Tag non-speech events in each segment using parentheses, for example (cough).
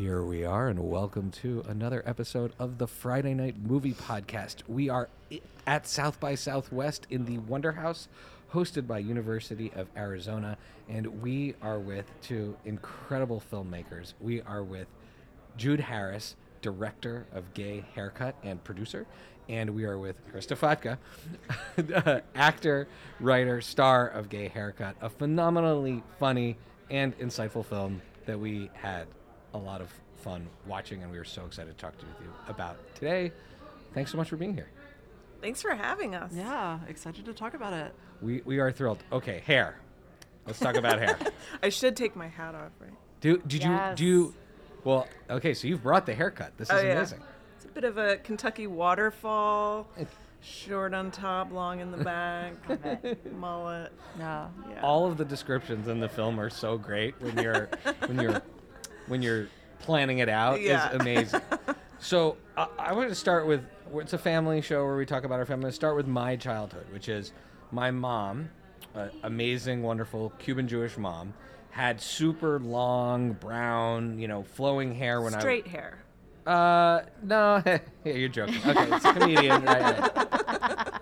Here we are, and welcome to another episode of the Friday Night Movie Podcast. We are at South by Southwest in the Wonder House, hosted by University of Arizona, and we are with two incredible filmmakers. We are with Jude Harris, director of Gay Haircut and producer, and we are with Krista Fatka, (laughs) actor, writer, star of Gay Haircut, a phenomenally funny and insightful film that we had a lot of fun watching, and we were so excited to talk to you about today. Thanks so much for being here. Thanks for having us. Yeah, excited to talk about it. We we are thrilled. Okay, hair. Let's talk about hair. (laughs) I should take my hat off, right? Do did you do you? Well, okay, so you've brought the haircut. This oh, is Oh, yeah. amazing. It's a bit of a Kentucky waterfall. Short on top, long in the (laughs) back. mullet. Yeah. Yeah. all of the descriptions in the film are so great when you're when you're (laughs) when you're planning it out Yeah. is amazing. (laughs) So I I want to start with it's a family show where we talk about our family. Let's start with my childhood, which is my mom, uh, amazing, wonderful Cuban Jewish mom, had super long brown, you know, flowing hair when I Straight hair. I uh no (laughs) yeah, you're joking. Okay, it's a comedian, right? right. (laughs)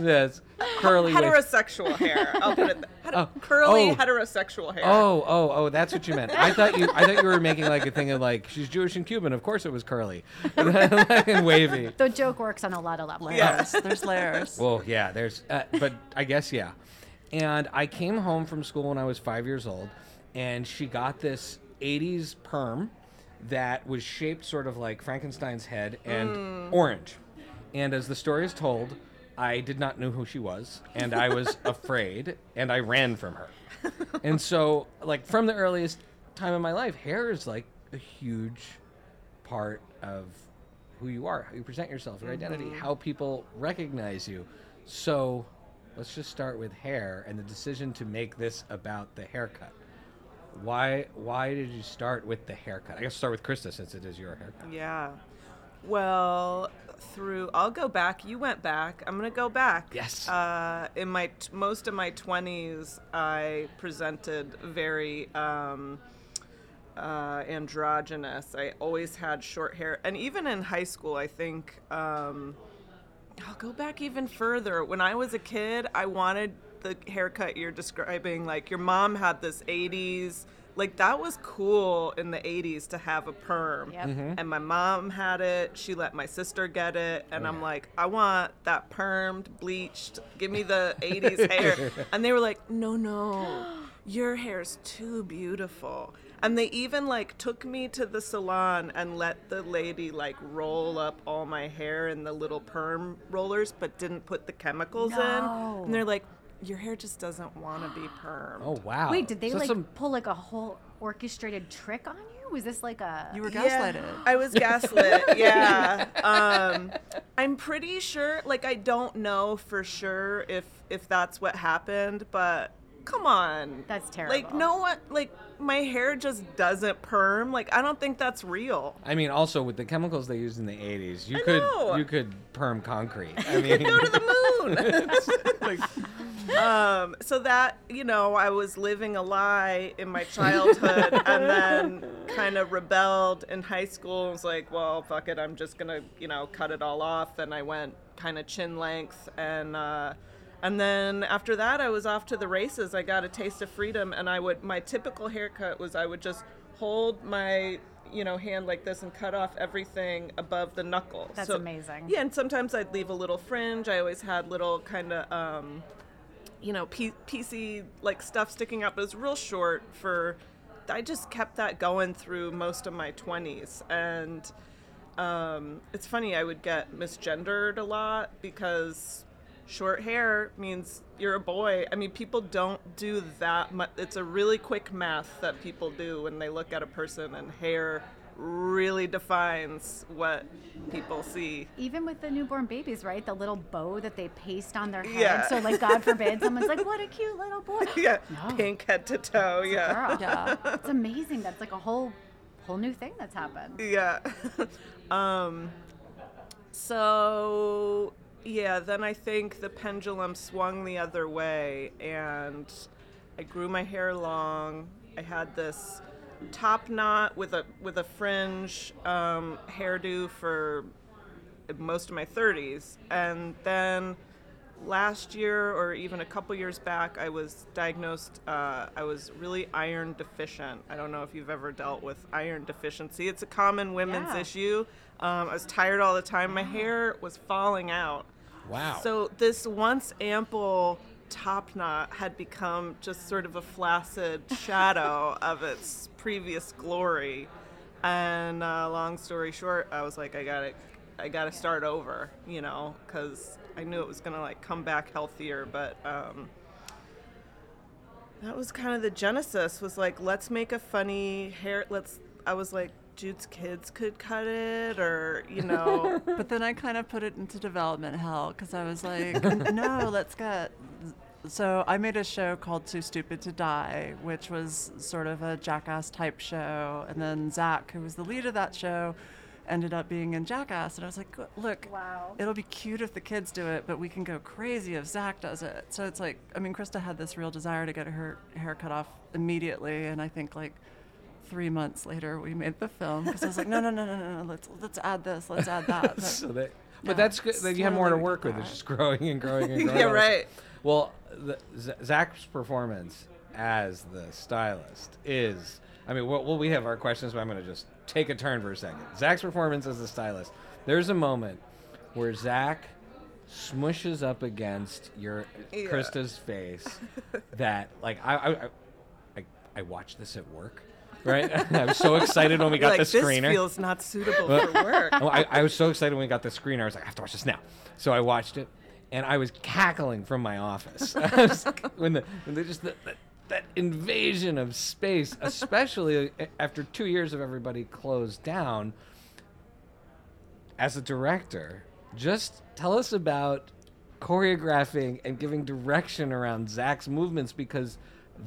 Yes, curly. with- Heterosexual hair. I'll put it. Th- hetero- Oh. Curly Oh. heterosexual hair. Oh, oh, oh! That's what you meant. I thought you, I thought you were making like a thing of like she's Jewish and Cuban. Of course, it was curly (laughs) and wavy. The joke works on a lot of levels. Layers. There's layers. Well, yeah, there's, uh, but I guess yeah. And I came home from school when I was five years old, and she got this '80s perm that was shaped sort of like Frankenstein's head and mm. orange. And as the story is told, I did not know who she was, and I was (laughs) afraid, and I ran from her. And so, like from the earliest time in my life, hair is like a huge part of who you are, how you present yourself, your identity, mm-hmm. how people recognize you. So, let's just start with hair and the decision to make this about the haircut. Why why did you start with the haircut? I guess start with Krista since it is your haircut. Yeah. Well, through I'll go back. You went back. I'm gonna go back. Yes. Uh, in my t- most of my 20s, I presented very um, uh, androgynous. I always had short hair, and even in high school, I think. Um, I'll go back even further. When I was a kid, I wanted the haircut you're describing. Like your mom had this 80s, like that was cool in the 80s to have a perm. Yep. Mm-hmm. And my mom had it. She let my sister get it. And Oh, I'm yeah. like, I want that permed, bleached. Give me the 80s (laughs) hair. And they were like, no, no, your hair's too beautiful. And they even like took me to the salon and let the lady like roll up all my hair in the little perm rollers, but didn't put the chemicals No. in. And they're like, your hair just doesn't want to be (gasps) perm. Oh wow! Wait, did they So like some- pull like a whole orchestrated trick on you? Was this like a? You were Yeah, gaslighted. (laughs) I was gaslit. (laughs) yeah. Um, I'm pretty sure. Like, I don't know for sure if if that's what happened, but come on. That's terrible. Like, no one. Like, my hair just doesn't perm. Like, I don't think that's real. I mean, also with the chemicals they used in the '80s, you I could know. you could perm concrete. (laughs) I mean, Go to the moon. (laughs) like, (laughs) um, so that you know, I was living a lie in my childhood, and then kind of rebelled in high school. and was like, well, fuck it, I'm just gonna you know cut it all off. And I went kind of chin length, and uh, and then after that, I was off to the races. I got a taste of freedom, and I would my typical haircut was I would just hold my you know hand like this and cut off everything above the knuckle. That's So- amazing. Yeah, and sometimes I'd leave a little fringe. I always had little kind of, um, you know, P- PC like stuff sticking out, but it was real short for. I just kept that going through most of my 20s. And um, it's funny, I would get misgendered a lot because short hair means you're a boy. I mean, people don't do that much. It's a really quick math that people do when they look at a person, and hair really defines what people see. Even with the newborn babies, right? The little bow that they paste on their head. Yeah. So, like, God forbid, someone's like, "What a cute little boy." (laughs) Yeah, No. pink head to toe. Yeah. Girl, Yeah. it's amazing. That's like a whole, whole new thing that's happened. Yeah. (laughs) um, so, yeah, then I think the pendulum swung the other way and I grew my hair long. I had this top knot with a with a fringe um, hairdo for most of my 30s, and then last year or even a couple years back, I was diagnosed. Uh, I was really iron deficient. I don't know if you've ever dealt with iron deficiency. It's a common women's Yeah. issue. Um, I was tired all the time. My hair was falling out. Wow. So this once ample top knot had become just sort of a flaccid (laughs) shadow of its previous glory. And uh, long story short, I was like, I gotta, I gotta start over, you know, because I knew it was gonna like come back healthier. But um, that was kind of the genesis. Was like, let's make a funny hair. Let's. I was like, Jude's kids could cut it, or you know. (laughs) But then I kind of put it into development hell because I was like, (laughs) no, let's get. So I made a show called Too Stupid to Die, which was sort of a jackass type show. And then Zach, who was the lead of that show, ended up being in Jackass. And I was like, look, Wow. it'll be cute if the kids do it, but we can go crazy if Zach does it. So it's like, I mean, Krista had this real desire to get her hair cut off immediately. And I think like three months later, we made the film because I was like, no, no, no, no, no, no, let's, let's add this, let's add that. (laughs) But- so that, but Yeah, that's good. That you have more to work with. It's just growing and growing and (laughs) growing. yeah, right. Well, the, Zach's performance as the stylist is. I mean, well, well, we have our questions, but I'm going to just take a turn for a second. Zach's performance as the stylist. There's a moment where Zach smushes up against your Yeah. Krista's face (laughs) that, like, I, I, I, I, I watched this at work. Right, (laughs) I was so excited when we got like, the screener. this feels not suitable for work. (laughs) I, I was so excited when we got the screener. I was like, I have to watch this now. So I watched it, and I was cackling from my office (laughs) was when the when they just the, that, that invasion of space, especially after two years of everybody closed down. As a director, just tell us about choreographing and giving direction around Zach's movements because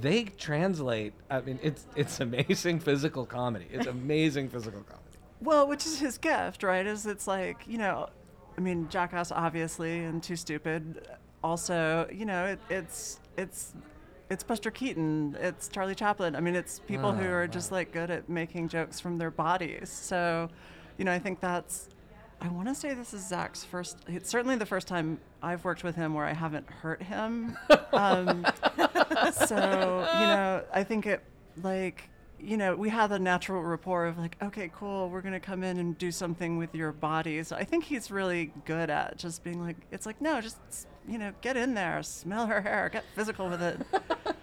they translate. I mean, it's it's amazing physical comedy. It's (laughs) amazing physical comedy. Well, which is his gift, right? Is it's like you know, I mean, Jackass obviously, and Too Stupid. Also, you know, it, it's it's it's Buster Keaton, it's Charlie Chaplin. I mean, it's people who Oh, are wow. just like good at making jokes from their bodies. So, you know, I think that's. I want to say this is Zach's first. It's certainly the first time I've worked with him where I haven't hurt him. (laughs) Um, so you know i think it like you know we have a natural rapport of like okay cool we're gonna come in and do something with your body so i think he's really good at just being like it's like no just you know get in there smell her hair get physical with it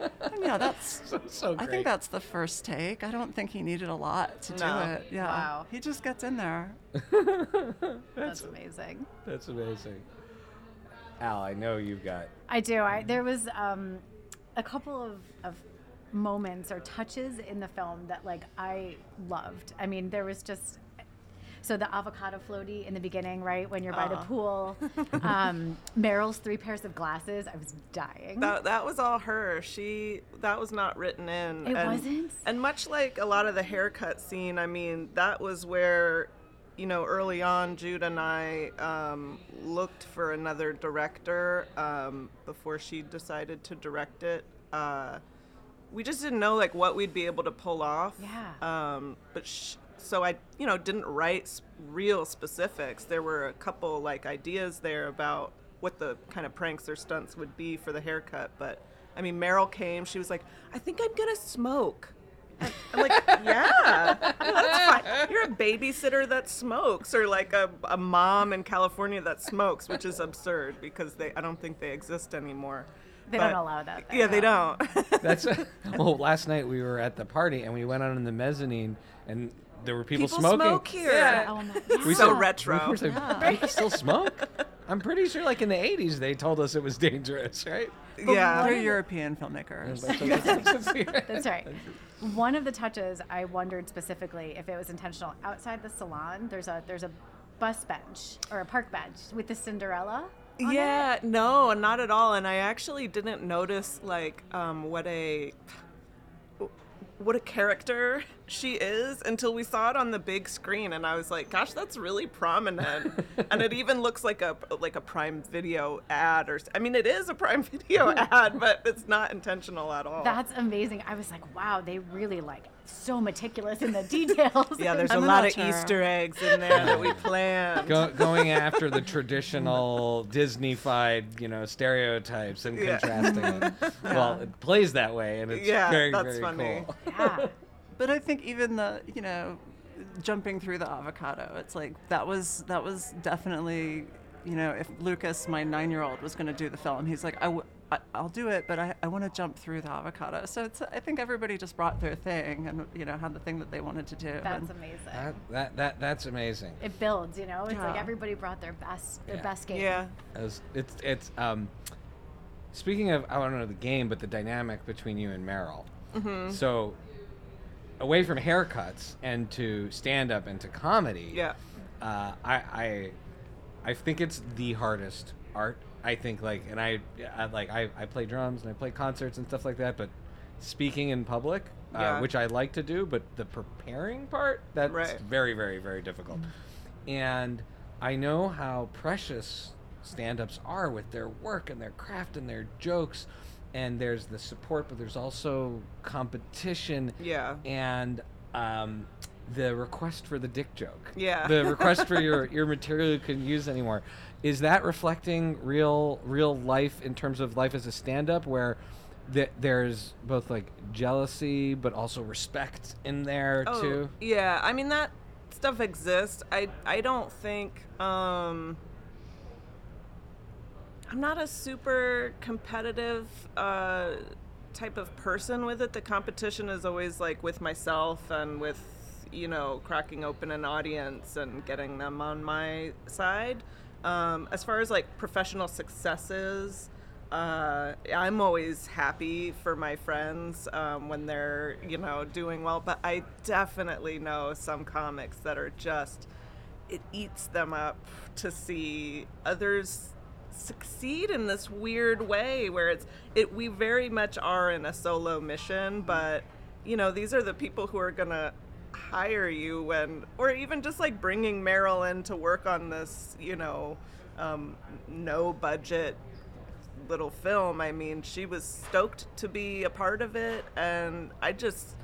and, you know that's (laughs) So, so i think that's the first take i don't think he needed a lot to No. do it yeah Wow. he just gets in there (laughs) That's amazing. That's amazing. Al, I know you've got. I do. I there was um, a couple of, of moments or touches in the film that like I loved. I mean, there was just so the avocado floaty in the beginning, right when you're by the pool. (laughs) Um, Meryl's three pairs of glasses. I was dying. That, that was all her. She that was not written in. It and, wasn't? And much like a lot of the haircut scene, I mean, that was where, you know, early on, Jude and I um, looked for another director um, before she decided to direct it. Uh, we just didn't know like what we'd be able to pull off. Yeah. Um, but sh- so I, you know, didn't write real specifics. There were a couple like ideas there about what the kind of pranks or stunts would be for the haircut. But I mean, Meryl came. She was like, "I think I'm gonna smoke." I'm like, (laughs) "Yeah, that's fine. You're a babysitter that smokes, or like a, a mom in California that smokes, which is absurd because they I don't think they exist anymore." They don't allow that there, Yeah, they don't. (laughs) That's (laughs) well. Last night we were at the party and we went out in the mezzanine and there were people, People smoking. smoke here. Yeah. Oh (laughs) my- We yeah. so said- retro. We were saying, people still smoke. I'm pretty sure, like in the '80s, they told us it was dangerous, right? yeah. they're european filmmakers (laughs) That's right. One of the touches I wondered specifically if it was intentional. Outside the salon, there's a there's a bus bench or a park bench with the Cinderella. on it. Yeah, no, not at all. And I actually didn't notice like um, what a what a character she is until we saw it on the big screen, and I was like, "Gosh, that's really prominent." (laughs) and it even looks like a like a Prime Video ad, or I mean, it is a Prime (laughs) Video ad, but it's not intentional at all. That's amazing. I was like, wow, they really like so meticulous in the details. Yeah, there's I'm a lot of auteur. Easter eggs in there that we planned. Go, going after the traditional Disney-fied, you know, stereotypes and Yeah. contrasting (laughs) it. Well, it plays that way, and it's Yeah, very, that's very funny. cool. (laughs) yeah. But I think even the you know, jumping through the avocado, it's like that was that was definitely you know if Lucas, my nine-year-old, was going to do the film, he's like I. W- I, I'll do it, but I, I want to jump through the avocado. So it's I think everybody just brought their thing and you know had the thing that they wanted to do. That's amazing. That, that, that, that's amazing. it builds, you know. It's like everybody brought their best, their Yeah. best game. Yeah. As it's it's um speaking of I don't know the game, but the dynamic between you and Meryl. Mm-hmm. So away from haircuts and to stand up and to comedy. Yeah. Uh, I I I think it's the hardest art. I think like and I, I like I, I play drums and I play concerts and stuff like that, but speaking in public, uh, which I like to do, but the preparing part that's Right. very very very difficult. And I know how precious stand-ups are with their work and their craft and their jokes and there's the support but there's also competition Yeah. and um, the request for the dick joke Yeah. the request for your (laughs) your material you can use anymore is that reflecting real real life in terms of life as a stand-up where th- there's both like jealousy but also respect in there Oh, too yeah. I mean that stuff exists. I I don't think um I'm not a super competitive uh type of person with it. The competition is always like with myself and with you know cracking open an audience and getting them on my side. Um, as far as like professional successes, uh, I'm always happy for my friends um, when they're, you know, doing well. But I definitely know some comics that are just, it eats them up to see others succeed in this weird way where it's it we very much are in a solo mission but you know these are the people who are gonna hire you when or even just like bringing Meryl in to work on this you know um, no budget little film. I mean she was stoked to be a part of it and i just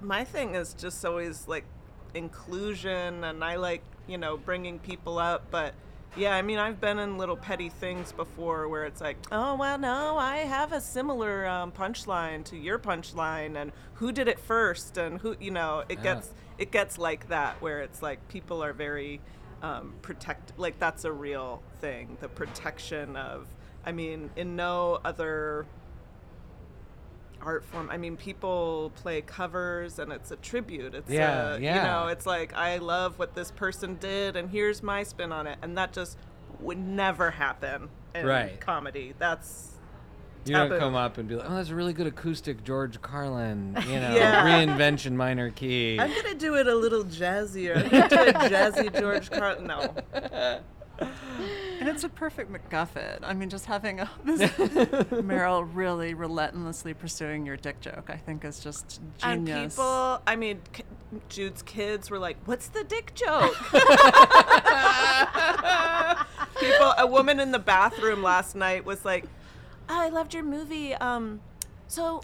my thing is just always like inclusion and i like you know bringing people up but yeah i mean i've been in little petty things before where it's like oh well no i have a similar um, punchline to your punchline and who did it first and who you know it Yeah. gets it gets like that where it's like people are very um, protect like that's a real thing the protection of i mean in no other art form. I mean people play covers and it's a tribute. It's Yeah, a, yeah. you know it's like i love what this person did and here's my spin on it. And that just would never happen in Right. comedy. That's you don't come up and be like oh that's a really good acoustic george carlin you (laughs) know Yeah. reinvention minor key. I'm gonna do it a little jazzier. I'm gonna do a jazzy george carlin. No (laughs) And it's a perfect MacGuffin. I mean, just having a, (laughs) this (laughs) Meryl really relentlessly pursuing your dick joke, I think, is just genius. and people i mean k- jude's kids were like what's the dick joke (laughs) people a woman in the bathroom last night was like i loved your movie um so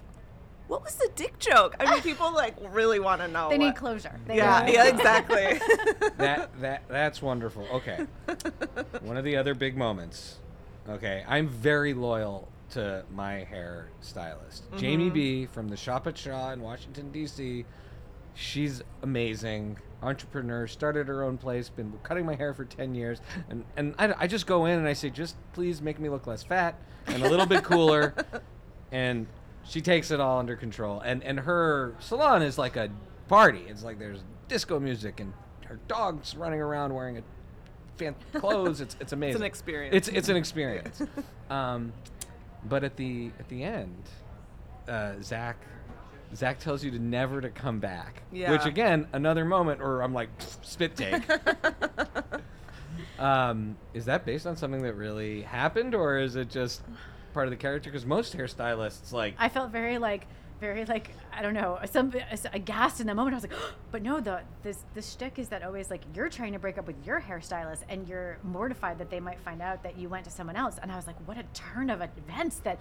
what was the dick joke i mean people like really want to know They need closure. They yeah need- yeah exactly (laughs) that that that's wonderful. Okay. One of the other big moments. Okay, I'm very loyal to my hair stylist, mm-hmm. Jamie B from the Shop at Shaw in Washington D.C. She's amazing, entrepreneur, started her own place, been cutting my hair for ten years, and and I, I just go in and I say, just please make me look less fat and a little bit cooler, (laughs) and she takes it all under control. And and her salon is like a party. It's like there's disco music and her dog's running around wearing a fan (laughs) clothes. It's it's amazing. It's an experience. It's it's an experience. (laughs) um, but at the at the end, uh, Zach. Zach tells you to never to come back. Yeah. Which again, another moment where I'm like spit take. (laughs) um, is that based on something that really happened, or is it just part of the character? Because most hairstylists like I felt very like very like I don't know, some aghast in the moment. I was like, (gasps) but no, the this the shtick is that always like you're trying to break up with your hairstylist and you're mortified that they might find out that you went to someone else. And I was like, what a turn of events that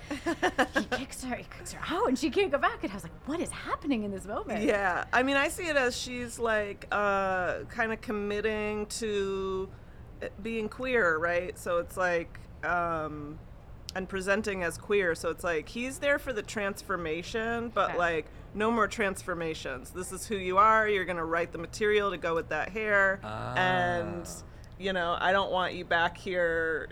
he (laughs) kicks her, he kicks her out, and she can't go back. And I was like, what is happening in this moment? Yeah, I mean, I see it as she's like uh, kind of committing to being queer, right? So it's like, um, and presenting as queer. So it's like he's there for the transformation, but Okay. like no more transformations. This is who you are. You're gonna write the material to go with that hair, and Ah. you know, I don't want you back here.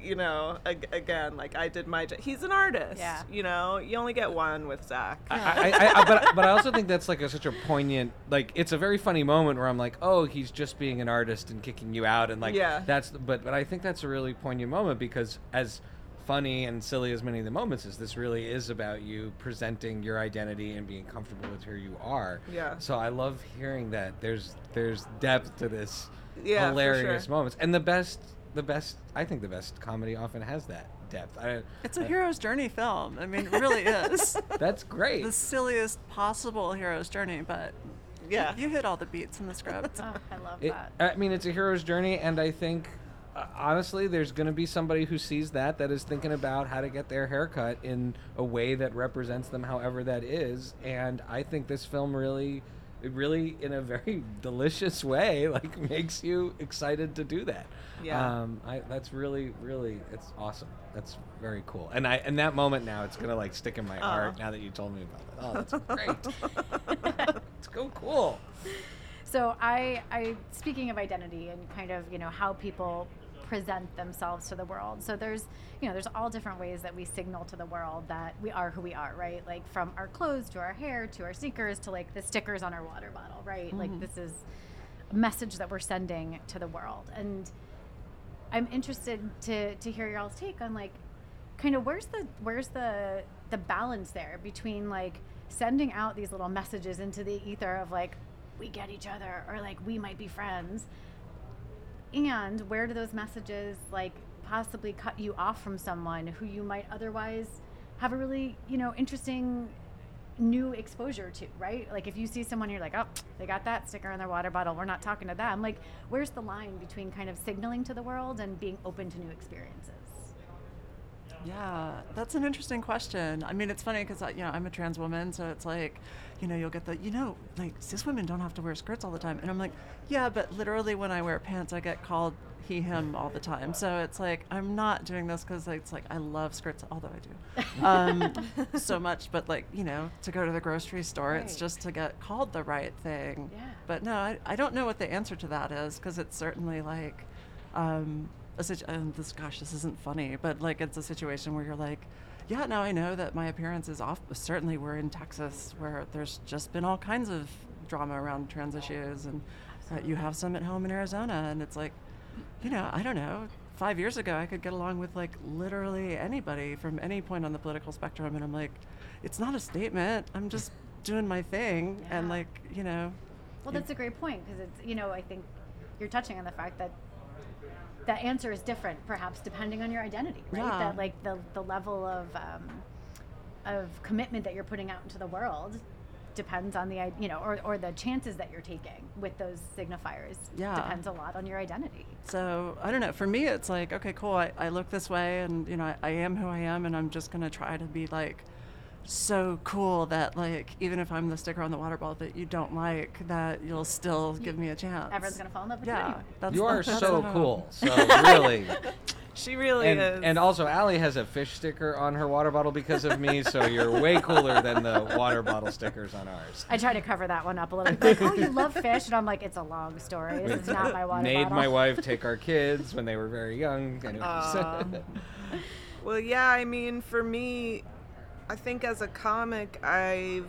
You know, ag- again, like I did my. jo- He's an artist. Yeah. You know, you only get one with Zach. (laughs) I, I, I, but but I also think that's like a, such a poignant like it's a very funny moment where I'm like oh he's just being an artist and kicking you out and like Yeah. that's but but I think that's a really poignant moment because as funny and silly as many of the moments is this really is about you presenting your identity and being comfortable with who you are Yeah. so I love hearing that there's there's depth to this Yeah, for hilarious sure. moments and the best the best I think the best comedy often has that depth I, It's a hero's journey film. I mean, it really (laughs) is. that's great the silliest possible hero's journey, but Yeah. you hit all the beats in the script. Oh, (laughs) I love It, that. I mean, it's a hero's journey, and I think, honestly, there's going to be somebody who sees that that is thinking about how to get their haircut in a way that represents them, however that is. And I think this film really, really, in a very (laughs) delicious way, like (laughs) makes you excited to do that. Yeah. Um, I, that's really, really, it's awesome. That's very cool. And I, in that moment now, it's gonna like stick in my heart now that you told me about it. Oh, that's great. (laughs) it's so cool. So I, I speaking of identity and kind of you know how people present themselves to the world. So there's you know there's all different ways that we signal to the world that we are who we are, right? Like from our clothes to our hair to our sneakers to like the stickers on our water bottle, right? Like mm-hmm. this is a message that we're sending to the world. And I'm interested to to hear y'all's take on like kind of where's the where's the the balance there between like sending out these little messages into the ether of like we get each other or like we might be friends and where do those messages like possibly cut you off from someone who you might otherwise have a really you know interesting new exposure to right? Like if you see someone you're like oh they got that sticker on their water bottle. We're not talking to them. Like where's the line between kind of signaling to the world and being open to new experiences? Yeah, that's an interesting question. I mean, it's funny because you know I'm a trans woman, so it's like, you know, you'll get the, you know, like cis women don't have to wear skirts all the time, and I'm like, yeah, but literally when I wear pants, I get called he, him all the time. So it's like I'm not doing this because it's like I love skirts, although I do, um, (laughs) so much. But like you know, to go to the grocery store, it's just to get called the right thing. Yeah. But no, I, I don't know what the answer to that is because it's certainly like. Um, a situ- and this gosh this isn't funny but like it's a situation where you're like yeah now i know that my appearance is off certainly we're in texas where there's just been all kinds of drama around trans issues and uh, you have some at home in arizona and it's like you know i don't know five years ago i could get along with like literally anybody from any point on the political spectrum and i'm like it's not a statement i'm just doing my thing and like you know. Well, that's a great point because it's you know I think you're touching on the fact that that answer is different, perhaps depending on your identity, right? Yeah. That like the the level of um, of commitment that you're putting out into the world depends on the you know or, or the chances that you're taking with those signifiers Yeah. depends a lot on your identity So I don't know. For me, it's like, okay, cool. I, I look this way, and you know, I, I am who I am, and I'm just gonna try to be like so cool that like even if I'm the sticker on the water bottle that you don't like, that you'll still give me a chance. everyone's gonna fall in love with you Yeah, anyway. that's You are (laughs) that's so cool. (laughs) So really. She really and, is. and also Allie has a fish sticker on her water bottle because of me, so you're way cooler than the water bottle stickers on ours. I try to cover that one up a little bit. Like, oh, you love fish, and I'm like, it's a long story. This is not my water bottle. Made bottle. my wife (laughs) take our kids when they were very young. Anyways. Aw. well, yeah, I mean, for me, I think as a comic, I've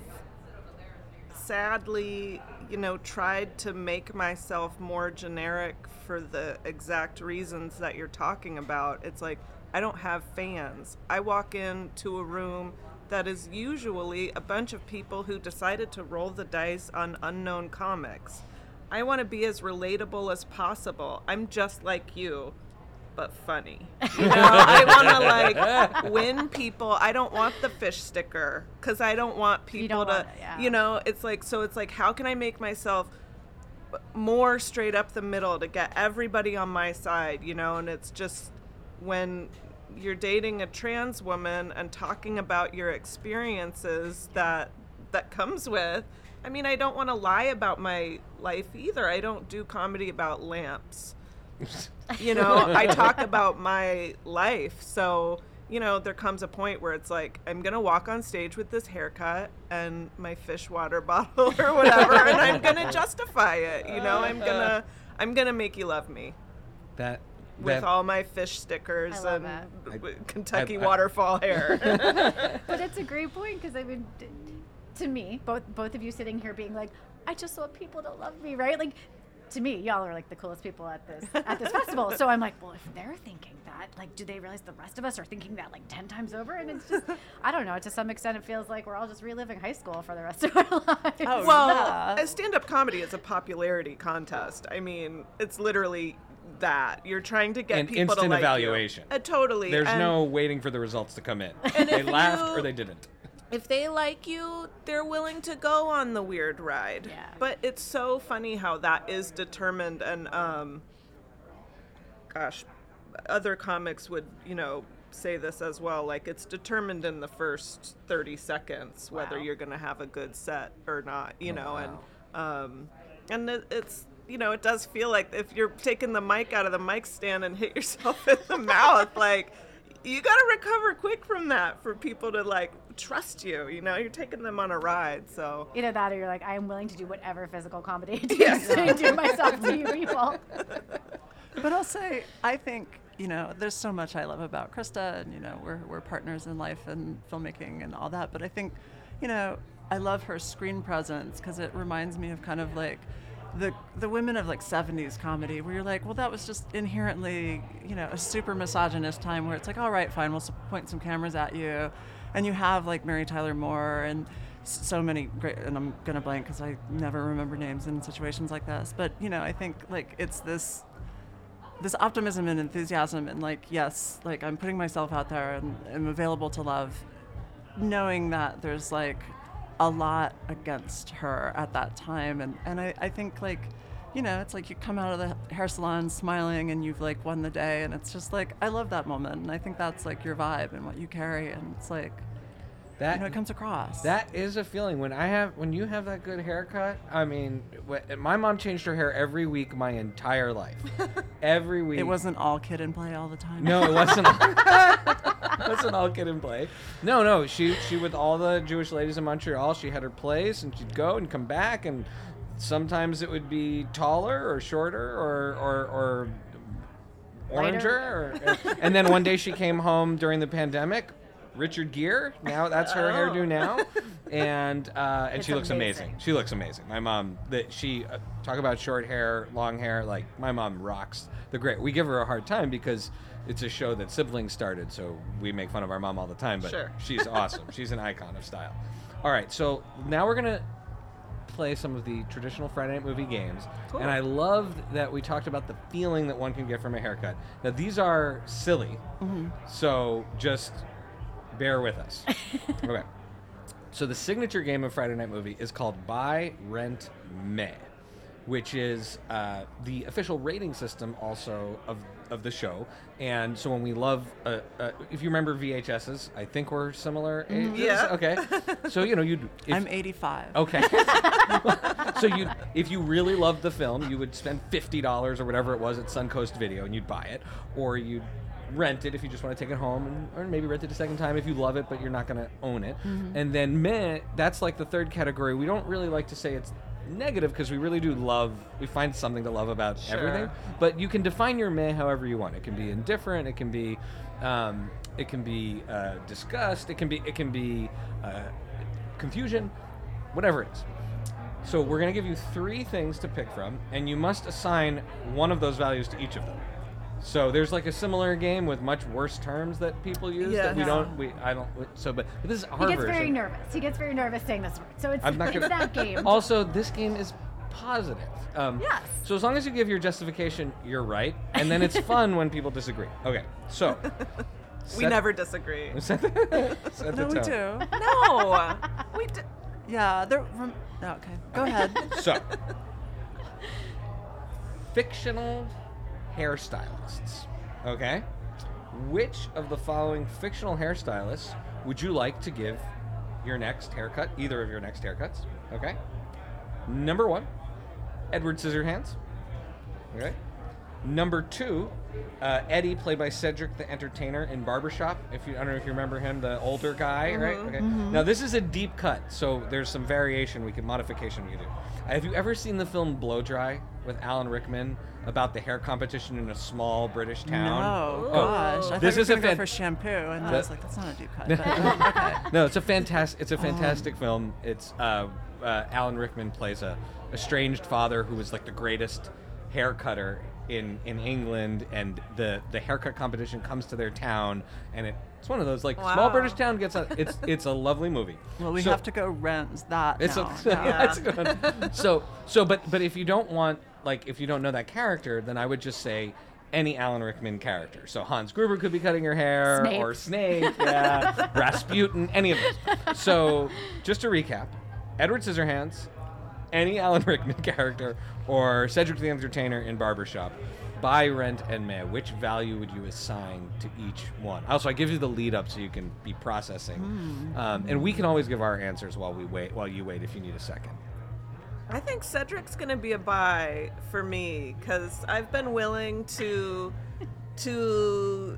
sadly, you know, tried to make myself more generic for the exact reasons that you're talking about. It's like I don't have fans. I walk into a room that is usually a bunch of people who decided to roll the dice on unknown comics. I want to be as relatable as possible. I'm just like you but funny. You know, I want to like win people. I don't want the fish sticker because I don't want people to. want it, yeah. You know, it's like so. It's like how can I make myself more straight up the middle to get everybody on my side? You know, and it's just when you're dating a trans woman and talking about your experiences that that comes with. I mean, I don't want to lie about my life either. I don't do comedy about lamps (laughs) you know i (laughs) talk about my life. So you know there comes a point where it's like i'm gonna walk on stage with this haircut and my fish water (laughs) bottle or whatever and i'm gonna justify it you know? I'm uh. gonna i'm gonna make you love me. That with that, all my fish stickers I love and I- w- kentucky I- I- waterfall hair. But it's a great point because I mean, t- to me, both both of you sitting here being like, I just want people to love me, right? Like, to me, y'all are like the coolest people at this at this festival. So I'm like, well, if they're thinking that, like, do they realize the rest of us are thinking that like ten times over? And it's just, I don't know. To some extent, it feels like we're all just reliving high school for the rest of our (laughs) lives. Oh, well Yeah. a stand-up comedy is a popularity contest i mean it's literally that you're trying to get An people to instant like you. evaluation. Uh, totally There's and- no waiting for the results to come in. They laughed you- or they didn't. If they like you, they're willing to go on the weird ride. Yeah. But it's so funny how that is determined and um gosh, other comics would, you know, say this as well like it's determined in the first 30 seconds whether Wow. you're going to have a good set or not, you Oh, know, and um and it, it's you know, it does feel like if you're taking the mic out of the mic stand and hit yourself in the mouth like you got to recover quick from that for people to like trust you. You know, you're taking them on a ride. So Either that, or you're like, I am willing to do whatever physical comedy it takes to do (laughs) myself to you people. But I'll say, I think, you know, there's so much I love about Krista, and, you know, we're, we're partners in life and filmmaking and all that. But I think, you know, I love her screen presence because it reminds me of kind of like the, the women of like 70s comedy where you're like, well, that was just inherently, you know, a super misogynist time where it's like, all right, fine, we'll point some cameras at you. And you have like Mary Tyler Moore and so many great, and I'm to blank because I never remember names in situations like this. But, you know, I think like it's this this optimism and enthusiasm and like yes like i'm putting myself out there and i'm available to love knowing that there's like a lot against her at that time and and i, I think like you know it's like you come out of the hair salon smiling and you've like won the day and it's just like i love that moment and i think that's like your vibe and what you carry and it's like That you know it comes across That is a feeling when I have when you have that good haircut. I mean, wh- my mom changed her hair every week my entire life. (laughs) Every week. it wasn't all kid and play all the time No, it wasn't. (laughs) it wasn't all kid and play. No, no. She she with all the Jewish ladies in Montreal. She had her place, and she'd go and come back, and sometimes it would be taller or shorter or or or oranger. Or, and then one day she came home during the pandemic. Richard Gere. Now that's her hairdo now, and uh, and It's she looks amazing. amazing. She looks amazing. My mom, that she uh, talk about short hair, long hair. Like my mom rocks the great. We give her a hard time because it's a show that siblings started, so we make fun of our mom all the time. But Sure. she's awesome. she's an icon of style. All right, so now we're gonna play some of the traditional Friday night movie games, Cool. and I loved that we talked about the feeling that one can get from a haircut. Now these are silly, mm-hmm. so just bear with us. (laughs) okay. So the signature game of Friday Night Movie is called Buy, Rent, Meh, which is uh, the official rating system also of, of the show. And so when we love, uh, uh, if you remember VHSs, I think we're similar ages. Yeah. Okay. So you know you'd. If, i'm 85 Okay. (laughs) so you, if you really loved the film, you would spend fifty dollars or whatever it was at Suncoast Video, and you'd buy it, or you'd rent it if you just want to take it home, and, or maybe rent it a second time if you love it, but you're not going to own it. And then meh, that's like the third category. We don't really like to say it's negative because we really do love. We find something to love about Sure. everything, but you can define your meh however you want. It can be indifferent. It can be. Um, it can be uh, disgust. It can be. It can be uh, confusion. Whatever it is. So we're going to give you three things to pick from, and you must assign one of those values to each of them. So there's like a similar game with much worse terms that people use that we Yes. don't. We I don't. So, but, but this is Harvard. He gets version. very nervous. He gets very nervous saying this word. So it's, I'm not it's gonna- that game. (laughs) Also, this game is positive. Um, Yes. So as long as you give your justification, you're right, and then it's fun when people disagree. Okay, so (laughs) We never disagree. (laughs) set the, set the No, we do. no, we d- Yeah, they're. Rem- oh, okay, go ahead. So, fictional hairstylists. Okay? Which of the following fictional hairstylists would you like to give your next haircut? Either of your next haircuts. Okay? Number one, Edward Scissorhands. Okay? Number two, uh, Eddie, played by Cedric the Entertainer in Barbershop. If you, I don't know if you remember him, the older guy, right? Okay. Now this is a deep cut, so there's some variation we can modification we can do. Have you ever seen the film Blow Dry with Alan Rickman about the hair competition in a small British town? No, Oh. gosh. I This thought is you a were gonna fan- go for shampoo, and I That- was like, that's not a deep cut. (laughs) Okay. No, it's a fantastic. It's a Oh. fantastic film. It's uh, uh, Alan Rickman plays a estranged father who was like the greatest hair cutter in in England, and the the haircut competition comes to their town, and it, it's one of those like small British town gets a. It's (laughs) it's a lovely movie. Well, we So- have to go rent that It's now. a, (laughs) yeah. that's good. So so but but if you don't want like if you don't know that character, then I would just say any Alan Rickman character. So Hans Gruber could be cutting your hair, Snape. or Snape, yeah, (laughs) Rasputin, any of those. So just to recap, Edward Scissorhands, any Alan Rickman character, or Cedric the Entertainer in Barbershop. Buy, rent, and meh. Which value would you assign to each one? Also, I give you the lead up so you can be processing, um, and we can always give our answers while we wait. While you wait, if you need a second. I think Cedric's gonna be a buy for me because I've been willing to, to,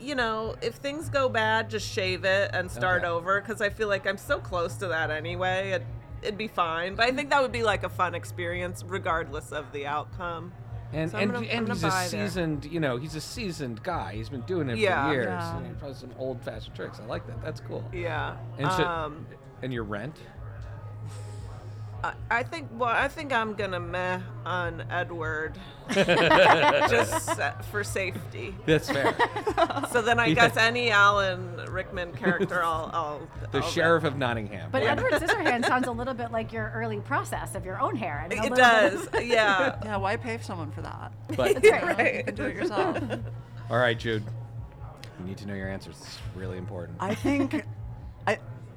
you know, if things go bad, just shave it and start Okay. over because I feel like I'm so close to that anyway. It, it'd be fine, but I think that would be like a fun experience regardless of the outcome. And So and, gonna- and he's a buy there. seasoned, you know, he's a seasoned guy. He's been doing it Yeah. for years. Yeah. And he probably some old fashioned tricks. I like that. That's cool. Yeah. And so, um, and your rent? I, I think. Well, I think I'm gonna meh on Edward, (laughs) just for safety. That's fair. (laughs) So then I Yeah. guess any Alan Rickman character, I'll. I'll the I'll sheriff of Nottingham. But Yeah. Edward Scissorhands (laughs) sounds a little bit like your early process of your own hair. I mean, a It little does, yeah. Yeah, why pay someone for that? But That's right. You can do it yourself. all right, Jude. You need to know your answers. It's really important. I think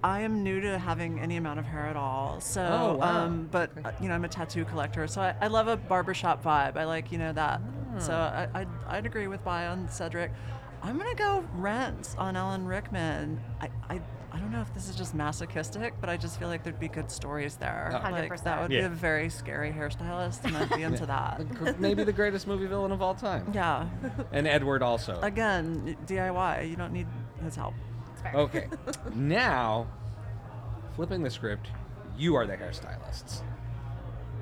I I am new to having any amount of hair at all. So, Oh, wow. um, but uh, you know, I'm a tattoo collector, so I, I love a barbershop vibe. I like you know that. So Ah. I I'd, I'd agree with buy on Cedric. I'm gonna go rent on Alan Rickman. I, I I don't know if this is just masochistic, but I just feel like there'd be good stories there. Oh. Like 100%. that would Yeah. be a very scary hairstylist, and I'd be (laughs) into that. Maybe the greatest movie villain of all time. Yeah. (laughs) And Edward also. Again, DIY. You don't need his help. It's fair. Okay. (laughs) now, flipping the script, you are the hairstylists.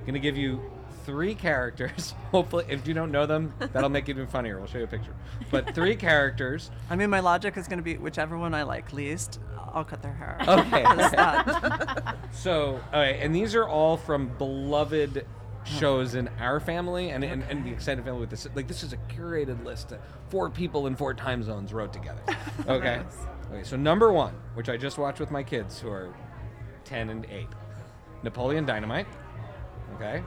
Gonna give you three characters. (laughs) Hopefully, if you don't know them, that'll make it even funnier. We'll show you a picture. But three characters. (laughs) I mean, my logic is going to be whichever one I like least, I'll cut their hair. Okay. that- So, okay, and these are all from beloved shows in our family and, and, and the extended family with this. Like, this is a curated list that four people in four time zones wrote together. (laughs) Okay. Okay, so number one, which I just watched with my kids who are 10 and 8, Napoleon Dynamite. Okay.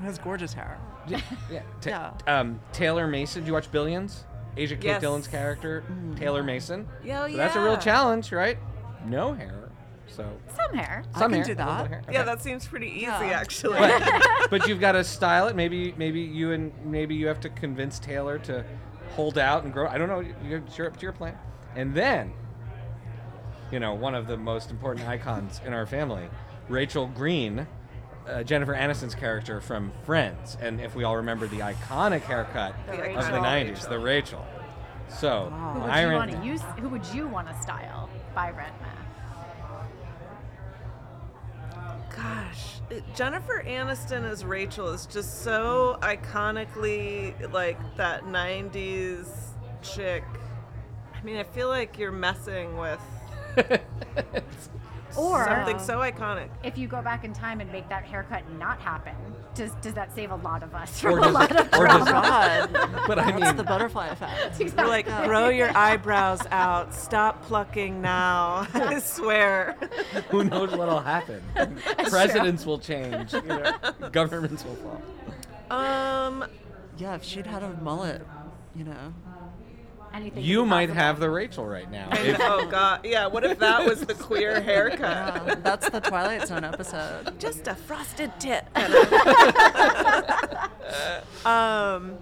He has gorgeous hair. Yeah. yeah. (laughs) Ta-. Um, Taylor Mason. Did you watch Billions? Asia Kate Yes. Dillon's character, Taylor Mason. Yeah, So That's a real challenge, right? No hair. So Some hair. I can hair, do a little bit that. of hair. Yeah, that seems pretty easy, Yeah. actually. but, (laughs) but you've got to style it. Maybe maybe you and maybe you have to convince Taylor to hold out and grow. I don't know. You- It's your, it's your plan. And then, you know, one of the most important icons in our family, Rachel Green, uh, Jennifer Aniston's character from Friends. And if we all remember the iconic haircut The of Rachel. the '90s, the Rachel. So, Wow. Who would you ran- want to use? Who would you want to style by Rent Gosh, it- Jennifer Aniston as Rachel is just so iconically like that 90s chick. I mean, I feel like you're messing with (laughs) Or Something so iconic. if you go back in time and make that haircut not happen, does does that save a lot of us Or from a lot it- of or does drama? God, But I that's mean, the butterfly effect. (laughs) You're like, throw your eyebrows out. Stop plucking now. (laughs) I swear. (laughs) who knows what'll happen? Presidents will change. You know, governments will fall. Um, Yeah, if she'd had a mullet, you know. Anything You might have the Rachel right now. I If- know, oh god, yeah. What if that was the queer (laughs) haircut? Yeah, that's the Twilight Zone episode. Just a frosted tip. (laughs) um,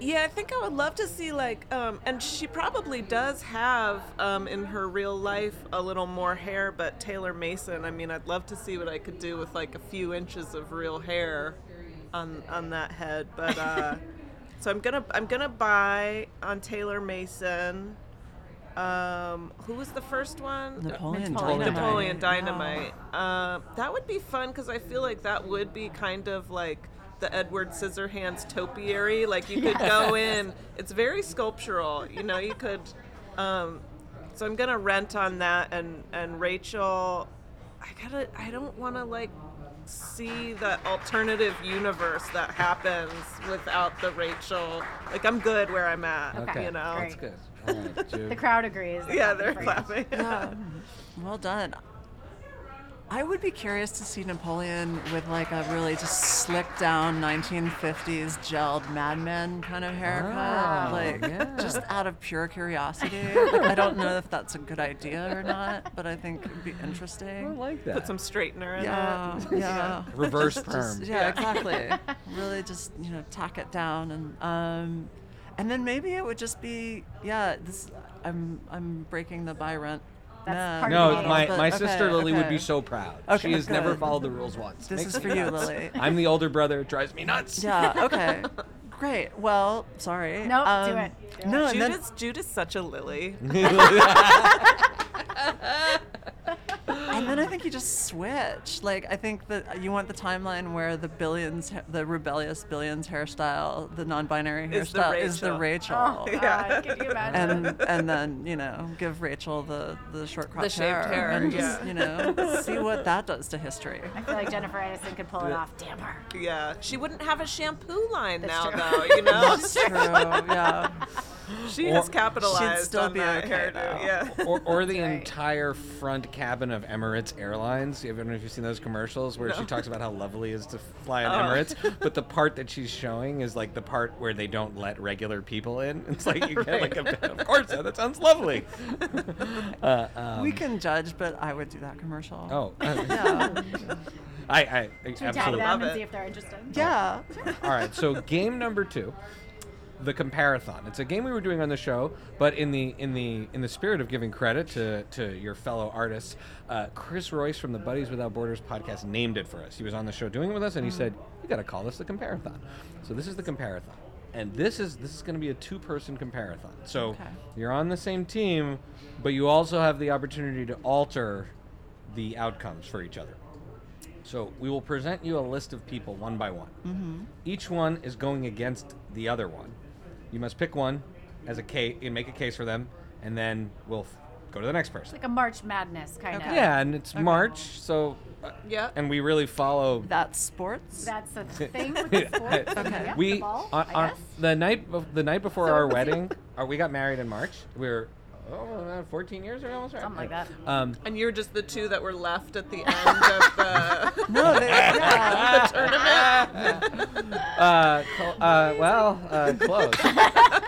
yeah, I think I would love to see like, um, and she probably does have um, in her real life a little more hair, but Taylor Mason. I mean, I'd love to see what I could do with like a few inches of real hair on on that head. But uh, so I'm gonna I'm gonna buy on Taylor Mason. Um, who was the first one? Napoleon Napoleon Dynamite. Napoleon Yeah. Dynamite. Uh, that would be fun because I feel like that would be kind of like the Edward Scissorhands topiary. Like you could go in. It's very sculptural. You know, you could. Um, so I'm gonna rent on that, and and Rachel, I gotta. I don't want to like see the alternative universe that happens without the Rachel. Like I'm good where I'm at. Okay, You know. that's good. All right, Ju. The crowd agrees. Yeah, They're they're clapping for you. clapping. Well done. I would be curious to see Napoleon with like a really just slicked down 1950s gelled Mad Men kind of haircut, Oh, like yeah. just out of pure curiosity. Like, I don't know if that's a good idea or not, but I think it'd be I interesting. like that. Put some straightener in Yeah, it. yeah. Reverse Just- perm. just- yeah, exactly. (laughs) really, just you know, tack it down, and um, and then maybe it would just be yeah. This I'm I'm breaking the buy rent. That's nah, part of No, the my, but- my okay, sister Lily would be so proud. Okay, she has never followed the rules once. This Makes is for you, nuts. Lily. (laughs) I'm the older brother. It drives me nuts. Yeah. (laughs) Okay. Great. Well, sorry. Nope, do Um, it. Do No, it. and then, Judith's Judith's such a lily. (laughs) and then I think you just switch. Like I think that you want the timeline where the billions, the rebellious billions hairstyle, the non-binary Is the hairstyle is the Rachel. Rachel. Oh God, can you imagine? and and then you know give Rachel the the short cropped shaved hair, and just yeah. you know see what that does to history. I feel like Jennifer Aniston could pull it off. Damn her. Yeah, she wouldn't have a shampoo line That's now, true. though. You know, That's true. Yeah. she Or- has capitalized still on be that okay, hairdo. though. Yeah. or, or the right. entire front cabin of Emirates Airlines. I don't know if you've seen those commercials where she talks about how lovely it is to fly on Oh. Emirates, (laughs) but the part that she's showing is like the part where they don't let regular people in. (laughs) It's like you get like a, of course, that sounds lovely. (laughs) uh, um, we can judge, but I would do that commercial. Oh, uh, Yeah. I, I Should we tag absolutely. them Love and see if they're interested? Yeah. All right, so game number two, the comparathon. It's a game we were doing on the show, but in the in the in the spirit of giving credit to to your fellow artists, uh, Chris Royce from the Buddies Without Borders podcast named it for us. He was on the show doing it with us, and he said, "You got to call this the comparathon." So this is the comparathon, and this is this is going to be a two-person comparathon. So Okay. you're on the same team, but you also have the opportunity to alter the outcomes for each other. So we will present you a list of people one by one. Mm-hmm. Each one is going against the other one. You must pick one as a case and make a case for them, and then we'll f- go to the next person. Like a March Madness kind of. Yeah, and it's March, so uh, Yeah. and we really follow. That's sports. That's the (laughs) thing with the sports. (laughs) Okay. Yeah, we the ball, on, I on guess. the night bef- the night before So- our wedding, uh, we got married in March. We were oh, uh, 14 years or almost right. Something like that. Um, And you're just the two that were left at the end of the. (laughs) (laughs) no, they, yeah. uh, cl- uh, well, uh, close.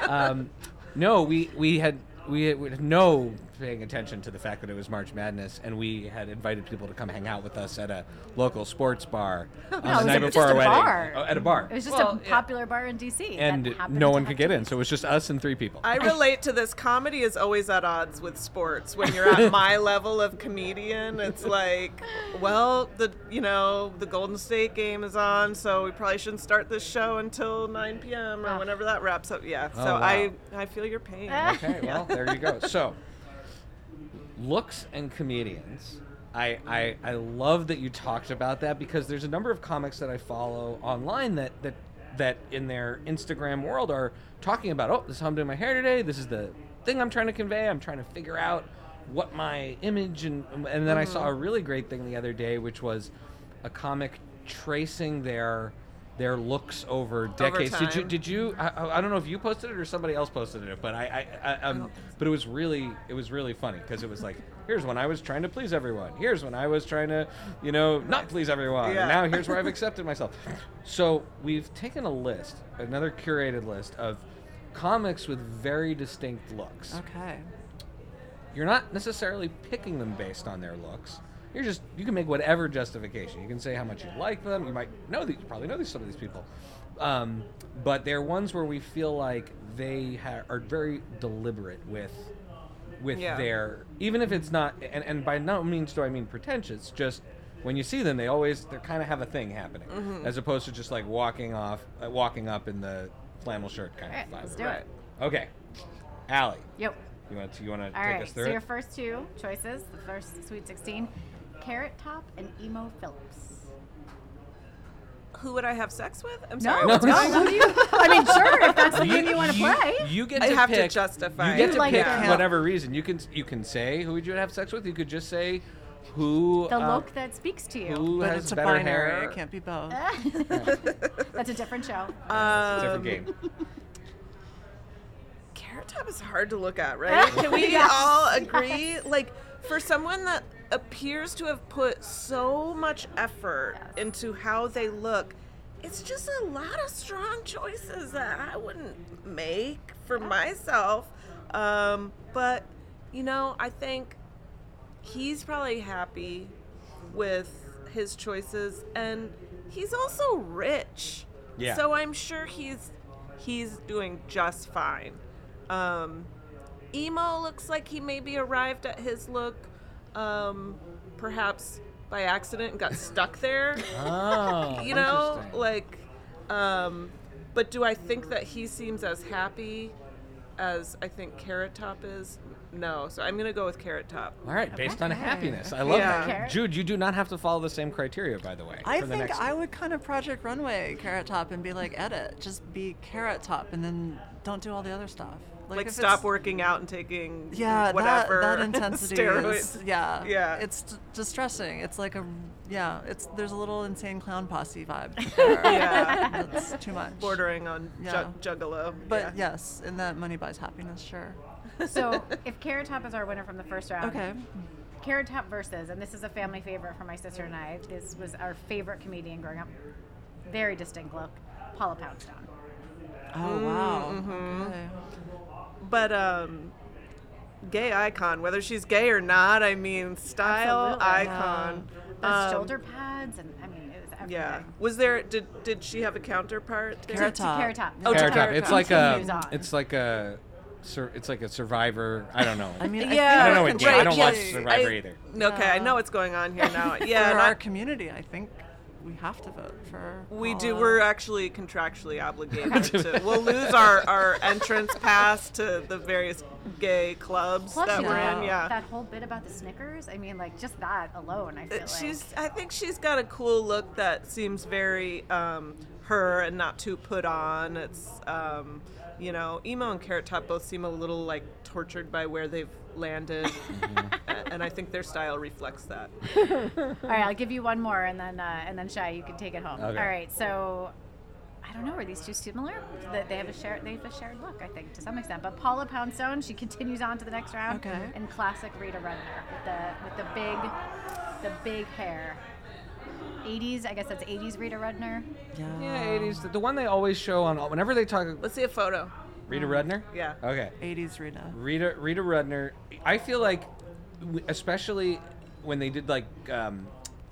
(laughs) um, no, we we had we had, we had no paying attention to the fact that it was March Madness, and we had invited people to come hang out with us at a local sports bar (laughs) on No, the it was night a- before just our a wedding. bar. Oh, at a bar. It was just Well, a yeah. popular bar in DC. and happened no one could get in, so it was just us and three people. I relate to this. Comedy is always at odds with sports. When you're at my (laughs) level of comedian, it's like, well, the you know the Golden State game is on, so we probably shouldn't start this show until 9 p.m. or Ah. whenever that wraps up. Yeah. Oh, So wow. I I feel your pain. Okay, well, there you go. So, looks and comedians. I, I I love that you talked about that because there's a number of comics that I follow online that that that in their Instagram world are talking about, oh, this is how I'm doing my hair today. This is the thing I'm trying to convey. I'm trying to figure out what my image and and then I saw mm-hmm. a really great thing the other day, which was a comic tracing their their looks over decades. Did you did you? I, I don't know if you posted it or somebody else posted it, but I, I, I um, but it was really it was really funny because it was like. Here's when I was trying to please everyone. Here's when I was trying to, you know, not please everyone. And Yeah. now here's where I've (laughs) accepted myself. So we've taken a list, another curated list of comics with very distinct looks. Okay. You're not necessarily picking them based on their looks. You're just you can make whatever justification. You can say how much you like them. You might know these, you probably know these some of these people, um, but they're ones where we feel like they ha- are very deliberate with with Yeah. their even if it's not and, and by no means do I mean pretentious. Just when you see them, they always they kind of have a thing happening, Mm-hmm. as opposed to just like walking off, uh, walking up in the flannel shirt kind All right, of vibe. let's do Right. it. Okay, Allie, Yep. you want to you want to take right. us through? So through your first two choices, the first Sweet 16, Carrot Top and Emo Philips. Who would I have sex with? I'm sorry. No, what's no. going Who on? do (laughs) you? I mean, sure, if that's the game you want to play. You get I to have to pick, justify You get to Like pick the- whatever reason. You can you can say who would you have sex with. You could just say who the uh, look that speaks to you. who But has it's a better binary. hair. It can't be both. (laughs) That's a different show. (laughs) Um, Different game. Carrot Top is hard to look at, right? Can we Yes. all agree? Like, for someone that appears to have put so much effort Yes. into how they look, it's just a lot of strong choices that I wouldn't make for myself. Um, but, you know, I think he's probably happy with his choices and he's also rich. Yeah. So I'm sure he's he's doing just fine. Um, emo looks like he maybe arrived at his look um, perhaps by accident and got stuck there. (laughs) (laughs) Oh, you know, like um, but do I think that he seems as happy as I think Carrot Top is? No. So I'm gonna go with Carrot Top. All right, based on happiness. I love Yeah. that. Carrot. Jude, you do not have to follow the same criteria, by the way. I for the think next I would kind of Project Runway Carrot Top and be like, edit, just be Carrot Top, and then don't do all the other stuff. Like, if stop working out and taking Yeah, whatever that, that (laughs) intensity steroids. is yeah, Yeah. It's d- distressing. It's like a yeah. It's there's a little insane clown posse vibe. (laughs) There. Yeah. that's too much. bordering on Yeah. ju- juggalo. But yeah. yes, and that money buys happiness. Sure. So (laughs) if Carrot Top is our winner from the first round, Okay. Carrot Top versus, and this is a family favorite for my sister and I. This was our favorite comedian growing up. Very distinct look, Paula Poundstone. Oh wow. Mm-hmm. Okay. But um, gay icon, whether she's gay or not, I mean, style Absolutely. icon. Those Um, shoulder pads, and I mean, it was everything. Yeah. Was there? Did did she have a counterpart? there? Carrot To Top. Carrot Top. Oh, to Carrot Top. It's like a. Continues. It's like a. Sur- it's like a survivor. I don't know. I mean, Yeah. I don't know what game. I don't watch Survivor I- either. Okay, I know what's going on here now. (laughs) Yeah, for and our I- community, I think we have to vote for. we do. Paula. We're actually contractually obligated (laughs) to. We'll lose our our entrance pass to the various gay clubs Plus, that you we're know, in. Yeah. that whole bit about the Snickers. I mean, like just that alone, I feel Uh, like. she's i think she's got a cool look that seems very um, her and not too put on it's um, you know emo and carrot top both seem a little like tortured by where they've landed (laughs) A- and i think their style reflects that All right, I'll give you one more, and then uh, and then Shy, you can take it home. Okay. All right, so I don't know, are these two similar? That they have a shared they have a shared look, I think, to some extent. But Paula Poundstone, she continues on to the next round. Okay. In classic Rita Rudner with the with the big the big hair. 80s, I guess that's 80s Rita Rudner. Yeah. Yeah, 80s. The, the one they always show on whenever they talk. let's see a photo Rita Rudner. yeah Okay. 80s Rita. Rita Rita Rudner. I feel like, w- especially when they did like um,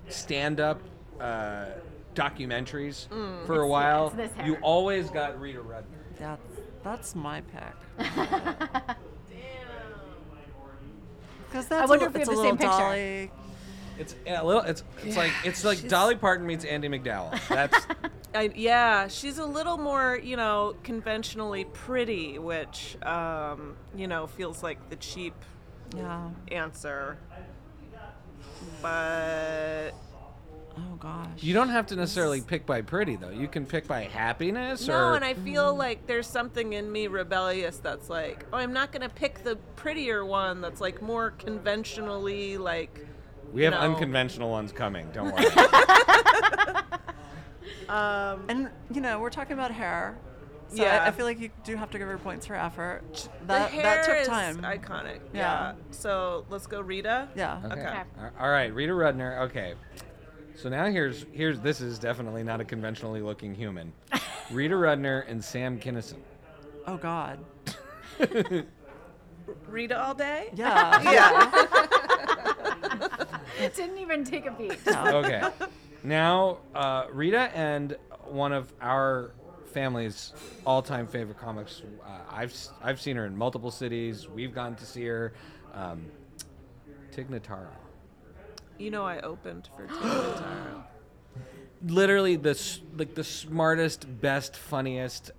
stand-up uh, documentaries for a while, it's this hair. you always got Rita Rudner. Yeah, that's my pick. (laughs) Because that's wonder a, if we it's have a the same little picture. dolly. It's a little. It's it's like it's like Dolly Parton meets Andie MacDowell. That's (laughs) I, yeah she's a little more you know conventionally pretty which um, you know feels like the cheap Yeah. answer but Oh gosh. You don't have to necessarily pick by pretty though. You can pick by happiness No, or and I feel like there's something in me rebellious that's like, oh, I'm not gonna pick the prettier one. That's like more conventionally like. we have no. unconventional ones coming. Don't worry. (laughs) Um, And you know, we're talking about hair. So Yeah. I, I feel like you do have to give her points for effort. the That hair that took is time. iconic. Yeah. Yeah. So let's go, Rita. yeah. Okay. Okay. All right, Rita Rudner. Okay. So now here's here's this is definitely not a conventionally looking human. (laughs) Rita Rudner and Sam Kinison. Oh God. (laughs) Rita all day. Yeah. (laughs) Yeah. Didn't even take a beat. Okay. Now uh, Rita and one of our family's all-time favorite comics. Uh, I've I've seen her in multiple cities. We've gone to see her. Um, Tig Notaro. you know, I opened for (gasps) Tig Notaro. Literally the like the smartest, best, funniest.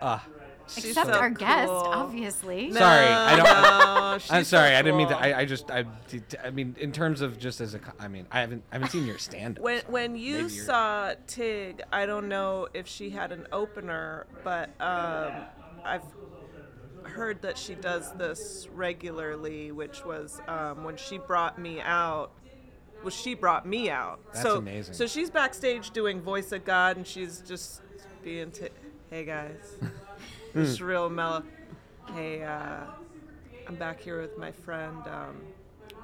Uh, She's Except so our guest, cool. obviously. Sorry, I don't- No, I'm sorry, so I didn't mean to. I, I just, I, I mean, in terms of just as a. I mean, I haven't, I haven't seen your stand up. When when you saw Tig, I don't know if she had an opener, but um, I've heard that she does this regularly, which was um, when she brought me out. Well, she brought me out? That's so, amazing. So she's backstage doing voice of God, and she's just being, t- "Hey guys, (laughs) just real mellow. Hey, uh, I'm back here with my friend. Um,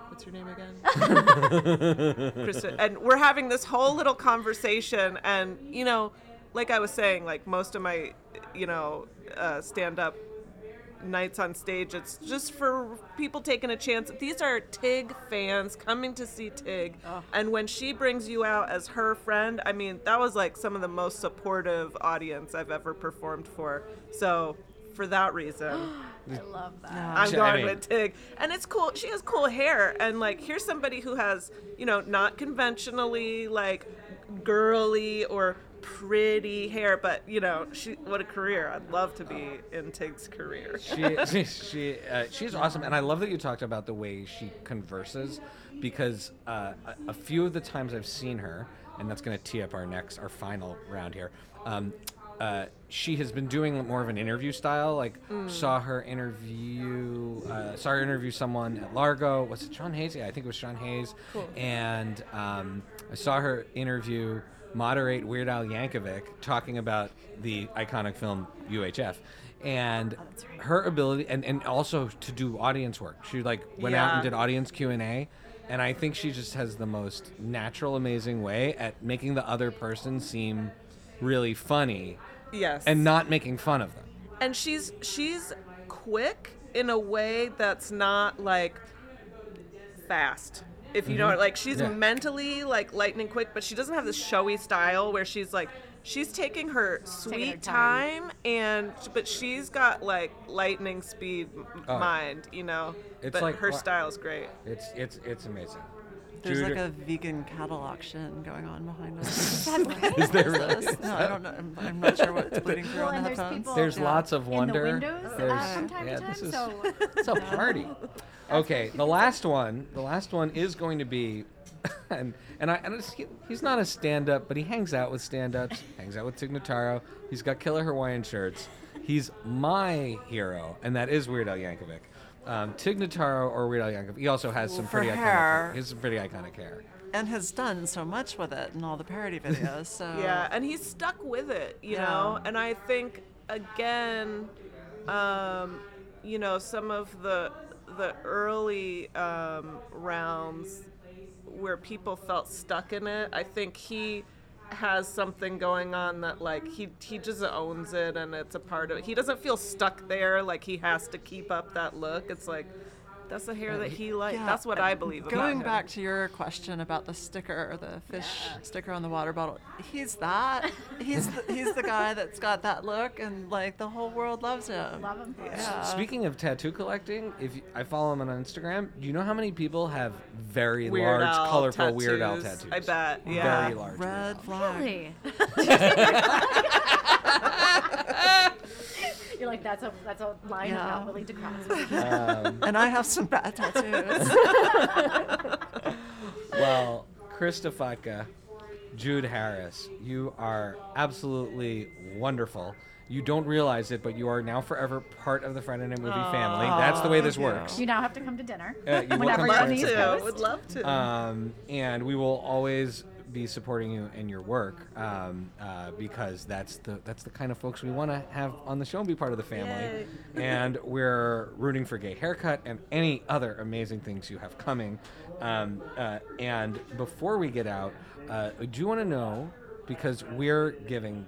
what's your name again? (laughs) Krista, and we're having this whole little conversation, and you know, like I was saying, like most of my, you know, uh, stand-up nights on stage, it's just for people taking a chance. These are Tig fans coming to see Tig, oh. and when she brings you out as her friend, I mean, that was like some of the most supportive audience I've ever performed for. So, for that reason. (gasps) I love that. I'm She- I going mean- with Tig. And it's cool. She has cool hair. And like, here's somebody who has, you know, not conventionally like girly or pretty hair, but you know, she what a career. I'd love to be in Tig's career. she, (laughs) she, she uh, she's awesome, and I love that you talked about the way she converses, because uh, a, a few of the times I've seen her, and that's going to tee up our next, our final round here. Um, uh, she has been doing more of an interview style. Like saw her interview, uh, saw her interview someone at Largo. Was it Sean Hayes? Yeah, I think it was Sean Hayes. Cool. And um, I saw her interview moderate Weird Al Yankovic talking about the iconic film UHF and oh, her ability and, and also to do audience work. She like went out and did audience q&a and i think she just has the most natural amazing way at making the other person seem really funny Yes. and not making fun of them. And she's she's quick in a way that's not like fast if you know like she's Mm-hmm. Yeah. mentally like lightning quick but she doesn't have this showy style where she's like she's taking her sweet time. time. and but she's got like lightning speed m- Oh. mind you know It's but like her wha- style's great it's it's it's amazing There's Judy- like a vegan cattle auction going on behind us. (laughs) Is there What really? this? No, I don't know. I'm, I'm not sure what's bleeding (laughs) through Well, on and the there's headphones. people There's Yeah. lots of wonder. in the windows uh, from time yeah, to time. this is- so (laughs) It's a party. Okay, the last one. The last one is going to be, (laughs) and and I and it's, he- he's not a stand-up, but he hangs out with stand-ups. hangs out with Tig Notaro. He's got killer Hawaiian shirts. He's my hero, and that is Weird Al Yankovic. Um, Tig Notaro or Weird Al Yankovic. He also has some For pretty hair. iconic. He has some pretty iconic hair. and has done so much with it in all the parody (laughs) videos. So Yeah, and he's stuck with it, you Yeah. know. And I think again, um, you know, some of the the early um, rounds where people felt stuck in it. I think he has something going on that like he he just owns it and it's a part of it. He doesn't feel stuck there like he has to keep up that look. It's like that's the hair that he likes. Yeah, That's what I believe. about Going him. back to your question about the sticker, the fish sticker on the water bottle, he's that. He's the, he's the guy that's got that look, and like the whole world loves him. love him. Yeah. Speaking of tattoo collecting, if you, I follow him on Instagram, do you know how many people have very Weird large, Al colorful Weird Al tattoos. tattoos? I bet. Yeah. Very large. Red Al. flag. Really? (laughs) (laughs) (laughs) You're like that's a that's a line I'm Yeah. not willing to cross. (laughs) Um, (laughs) And I have some bad tattoos. (laughs) well, Krista Fatka, Jude Harris, you are absolutely wonderful. You don't realize it, but you are now forever part of the Friday Night Movie family. That's the way this thank you. works. You now have to come to dinner Uh, you will whenever come you're to on the dinner. East to. Coast. Would love to. Um, and we will always be supporting you in your work um, uh, because that's the that's the kind of folks we want to have on the show and be part of the family. (laughs) and we're rooting for Gay Haircut and any other amazing things you have coming. Um, uh, and before we get out, uh, do you want to know because we're giving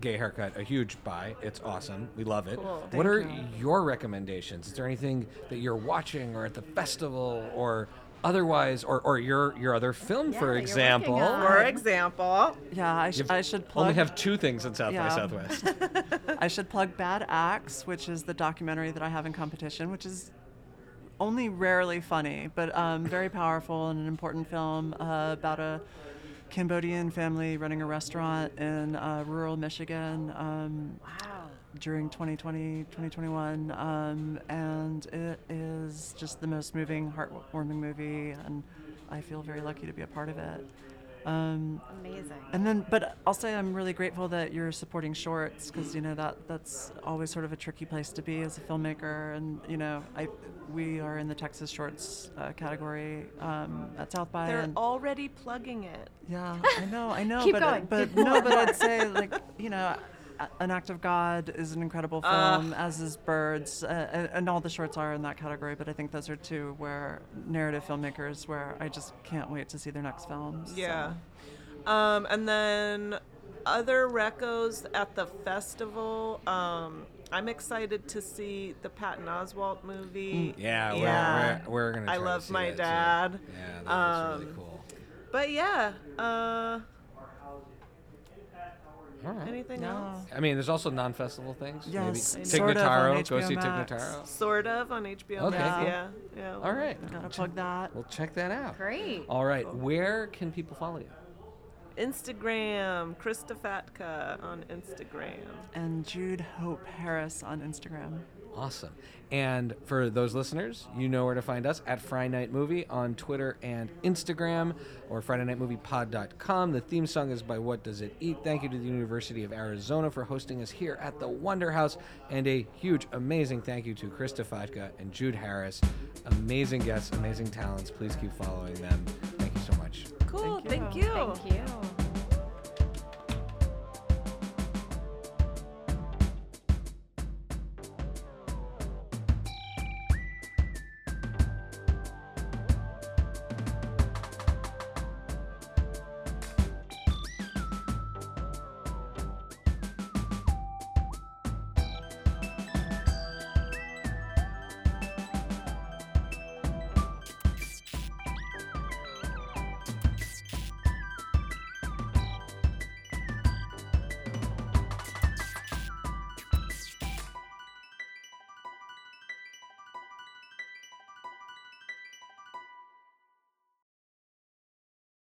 Gay Haircut a huge buy. It's awesome. We love it. Cool. What are you. your recommendations? Is there anything that you're watching or at the festival or otherwise, or, or your your other film, Yeah, for example? For example, Yeah, I, sh- I should plug. only have two things in South by Southwest. (laughs) I should plug Bad Axe, which is the documentary that I have in competition, which is only rarely funny, but um, very powerful and an important film uh, about a Cambodian family running a restaurant in uh, rural Michigan. Um, Wow. During 2020 2021 um, and it is just the most moving heartwarming movie and i feel very lucky to be a part of it um, Amazing. and then but i'll say i'm really grateful that you're supporting shorts because you know that that's always sort of a tricky place to be as a filmmaker and you know i we are in the texas shorts uh, category um, at south by they're and already plugging it. yeah, I know, I know, (laughs) Keep but going. but no, but I'd say like you know, An Act of God is an incredible Ah. film, as is Birds, uh, and, and all the shorts are in that category. But I think those are two where narrative filmmakers where I just can't wait to see their next films. so. Yeah. Um, and then other recos at the festival. Um, I'm excited to see the Patton Oswalt movie. yeah, we're, Yeah. we're, we're gonna. I try to love see my that, too. dad. Yeah, that was really Um, cool. But yeah. Uh, All right. anything No. else? I mean, there's also non-festival things. Yes, Maybe sort of on Tig Notaro. Go see Max. Tig Notaro. Sort of on HBO Okay, Max. cool. Yeah. Yeah. All right. Gotta plug that. We'll check that out. Great. All right. Where can people follow you? Instagram, Krista Fatka on Instagram. And Jude Hope Harris on Instagram. Awesome. And for those listeners, you know where to find us at Friday Night Movie on Twitter and Instagram or FridayNightMoviePod.com. The theme song is by What Does It Eat? Thank you to the University of Arizona for hosting us here at the Wonder House. And a huge, amazing thank you to Krista Fatka and Jude Harris. Amazing guests, amazing talents. Please keep following them. Thank you so much. Cool. Thank Thank you. you. Thank you.